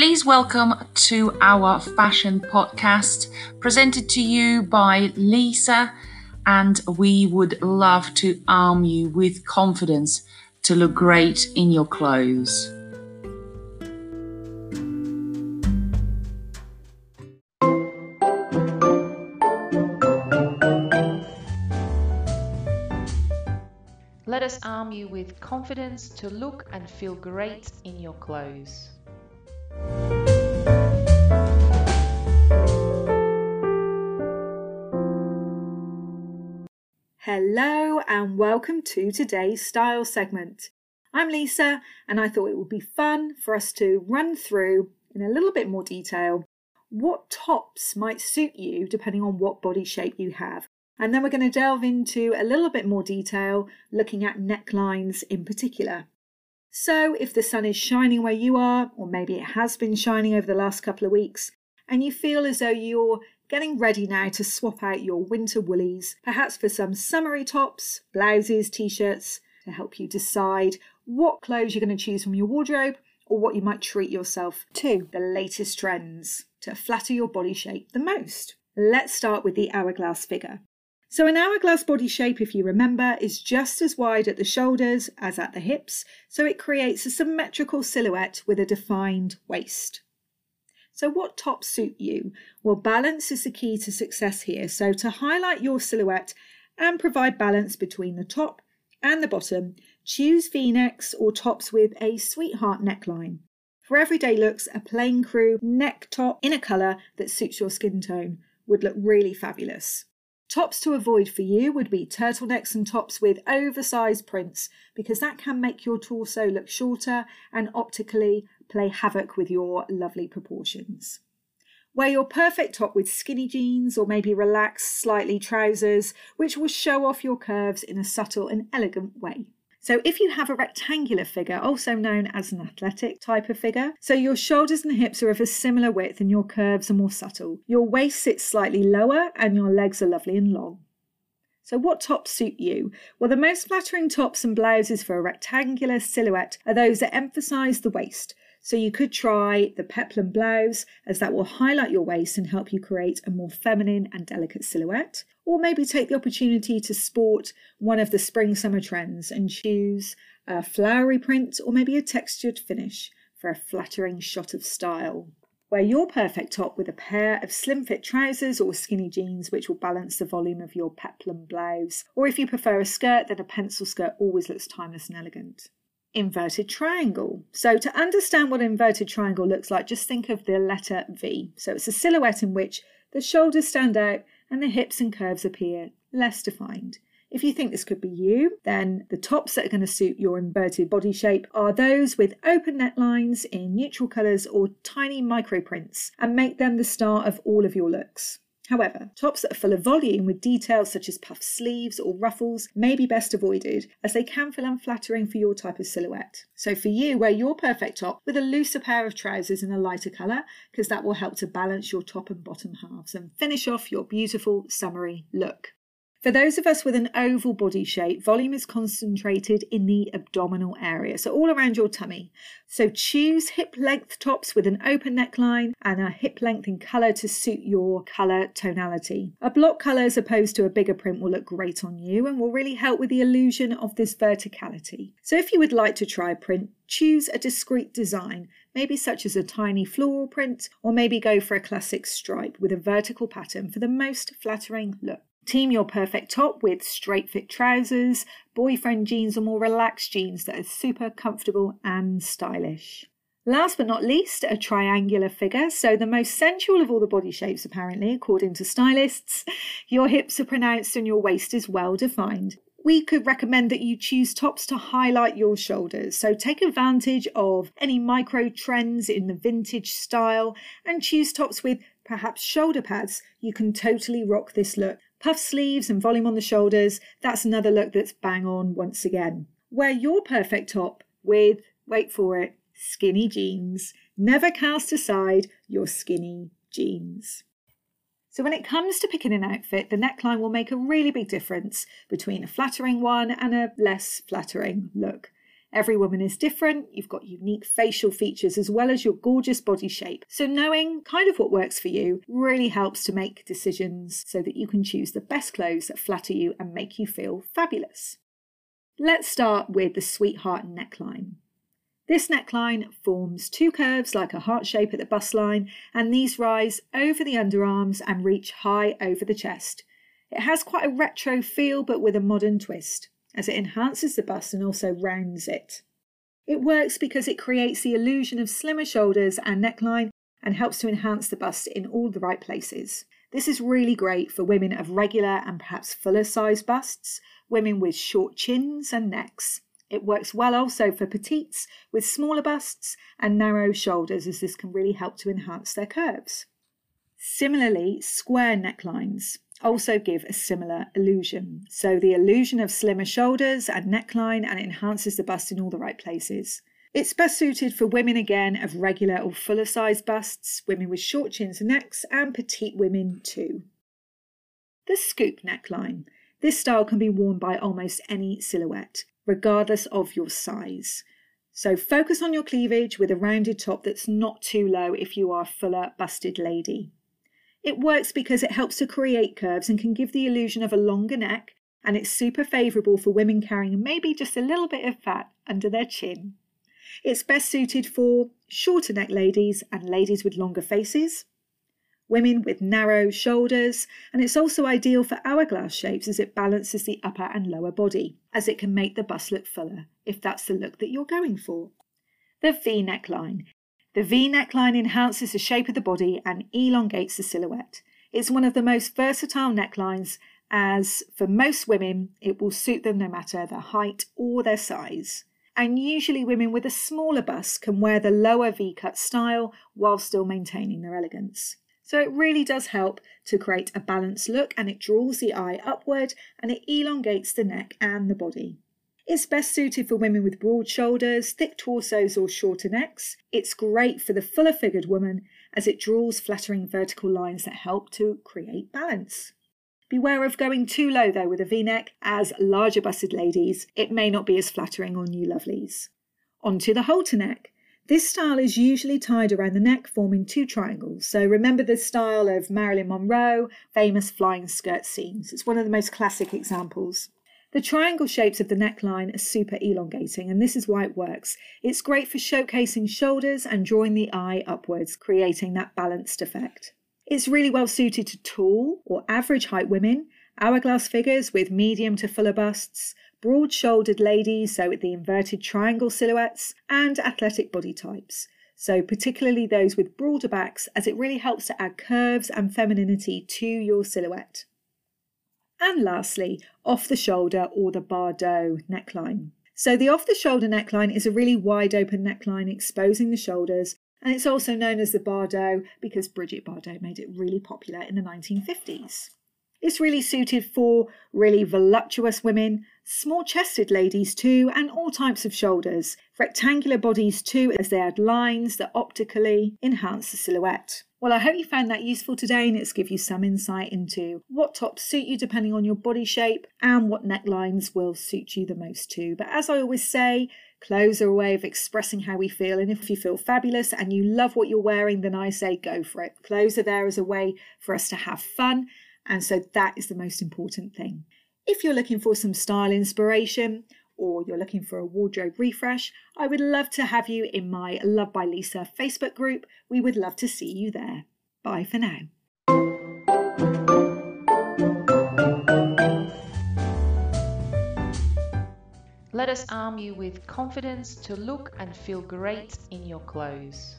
Please welcome to our fashion podcast presented to you by Lisa, and we would love to arm you with confidence to look great in your clothes. Let us arm you with confidence to look and feel great in your clothes. Hello and welcome to today's style segment. I'm Lisa and I thought it would be fun for us to run through in a little bit more detail what tops might suit you depending on what body shape you have. And then we're going to delve into a little bit more detail looking at necklines in particular. So, if the sun is shining where you are, or maybe it has been shining over the last couple of weeks, and you feel as though you're getting ready now to swap out your winter woolies, perhaps for some summery tops, blouses, t shirts, to help you decide what clothes you're going to choose from your wardrobe or what you might treat yourself to, the latest trends to flatter your body shape the most. Let's start with the hourglass figure. So, an hourglass body shape, if you remember, is just as wide at the shoulders as at the hips, so it creates a symmetrical silhouette with a defined waist. So, what tops suit you? Well, balance is the key to success here. So, to highlight your silhouette and provide balance between the top and the bottom, choose v necks or tops with a sweetheart neckline. For everyday looks, a plain crew neck top in a colour that suits your skin tone would look really fabulous. Tops to avoid for you would be turtlenecks and tops with oversized prints because that can make your torso look shorter and optically play havoc with your lovely proportions. Wear your perfect top with skinny jeans or maybe relaxed, slightly trousers, which will show off your curves in a subtle and elegant way. So if you have a rectangular figure, also known as an athletic type of figure, so your shoulders and hips are of a similar width and your curves are more subtle. Your waist sits slightly lower and your legs are lovely and long. So, what tops suit you? Well, the most flattering tops and blouses for a rectangular silhouette are those that emphasise the waist. So, you could try the peplum blouse, as that will highlight your waist and help you create a more feminine and delicate silhouette. Or maybe take the opportunity to sport one of the spring summer trends and choose a flowery print or maybe a textured finish for a flattering shot of style. Wear your perfect top with a pair of slim fit trousers or skinny jeans, which will balance the volume of your peplum blouse. Or if you prefer a skirt, then a pencil skirt always looks timeless and elegant. Inverted triangle. So, to understand what an inverted triangle looks like, just think of the letter V. So, it's a silhouette in which the shoulders stand out and the hips and curves appear less defined. If you think this could be you, then the tops that are going to suit your inverted body shape are those with open necklines in neutral colours or tiny micro prints and make them the star of all of your looks. However, tops that are full of volume with details such as puffed sleeves or ruffles may be best avoided as they can feel unflattering for your type of silhouette. So for you, wear your perfect top with a looser pair of trousers in a lighter colour because that will help to balance your top and bottom halves and finish off your beautiful summery look. For those of us with an oval body shape, volume is concentrated in the abdominal area, so all around your tummy. So choose hip length tops with an open neckline and a hip length in colour to suit your colour tonality. A block colour as opposed to a bigger print will look great on you and will really help with the illusion of this verticality. So if you would like to try a print, choose a discreet design, maybe such as a tiny floral print, or maybe go for a classic stripe with a vertical pattern for the most flattering look. Team your perfect top with straight fit trousers, boyfriend jeans, or more relaxed jeans that are super comfortable and stylish. Last but not least, a triangular figure. So, the most sensual of all the body shapes, apparently, according to stylists. Your hips are pronounced and your waist is well defined. We could recommend that you choose tops to highlight your shoulders. So, take advantage of any micro trends in the vintage style and choose tops with perhaps shoulder pads. You can totally rock this look. Puff sleeves and volume on the shoulders, that's another look that's bang on once again. Wear your perfect top with, wait for it, skinny jeans. Never cast aside your skinny jeans. So, when it comes to picking an outfit, the neckline will make a really big difference between a flattering one and a less flattering look. Every woman is different. You've got unique facial features as well as your gorgeous body shape. So, knowing kind of what works for you really helps to make decisions so that you can choose the best clothes that flatter you and make you feel fabulous. Let's start with the sweetheart neckline. This neckline forms two curves like a heart shape at the bust line, and these rise over the underarms and reach high over the chest. It has quite a retro feel but with a modern twist as it enhances the bust and also rounds it. It works because it creates the illusion of slimmer shoulders and neckline and helps to enhance the bust in all the right places. This is really great for women of regular and perhaps fuller size busts, women with short chins and necks. It works well also for petites with smaller busts and narrow shoulders, as this can really help to enhance their curves. Similarly, square necklines also give a similar illusion. So the illusion of slimmer shoulders and neckline and enhances the bust in all the right places. It's best suited for women again of regular or fuller size busts, women with short chins and necks, and petite women too. The scoop neckline. This style can be worn by almost any silhouette, regardless of your size. So focus on your cleavage with a rounded top that's not too low if you are a fuller busted lady. It works because it helps to create curves and can give the illusion of a longer neck, and it's super favourable for women carrying maybe just a little bit of fat under their chin. It's best suited for shorter neck ladies and ladies with longer faces, women with narrow shoulders, and it's also ideal for hourglass shapes as it balances the upper and lower body, as it can make the bust look fuller if that's the look that you're going for. The V neckline the V neckline enhances the shape of the body and elongates the silhouette. It's one of the most versatile necklines, as for most women, it will suit them no matter their height or their size. And usually, women with a smaller bust can wear the lower V cut style while still maintaining their elegance. So, it really does help to create a balanced look and it draws the eye upward and it elongates the neck and the body. It's best suited for women with broad shoulders, thick torsos, or shorter necks. It's great for the fuller figured woman as it draws flattering vertical lines that help to create balance. Beware of going too low though with a v neck, as larger busted ladies, it may not be as flattering on you lovelies. Onto the halter neck. This style is usually tied around the neck, forming two triangles. So remember the style of Marilyn Monroe, famous flying skirt scenes. It's one of the most classic examples. The triangle shapes of the neckline are super elongating, and this is why it works. It's great for showcasing shoulders and drawing the eye upwards, creating that balanced effect. It's really well suited to tall or average height women, hourglass figures with medium to fuller busts, broad shouldered ladies, so with the inverted triangle silhouettes, and athletic body types. So, particularly those with broader backs, as it really helps to add curves and femininity to your silhouette. And lastly, off the shoulder or the Bardot neckline. So the off the shoulder neckline is a really wide open neckline exposing the shoulders, and it's also known as the Bardot because Brigitte Bardot made it really popular in the 1950s. It's really suited for really voluptuous women, small chested ladies too, and all types of shoulders, rectangular bodies too, as they add lines that optically enhance the silhouette. Well, I hope you found that useful today and it's give you some insight into what tops suit you depending on your body shape and what necklines will suit you the most too. But as I always say, clothes are a way of expressing how we feel. And if you feel fabulous and you love what you're wearing, then I say go for it. Clothes are there as a way for us to have fun. And so that is the most important thing. If you're looking for some style inspiration, or you're looking for a wardrobe refresh, I would love to have you in my Love by Lisa Facebook group. We would love to see you there. Bye for now. Let us arm you with confidence to look and feel great in your clothes.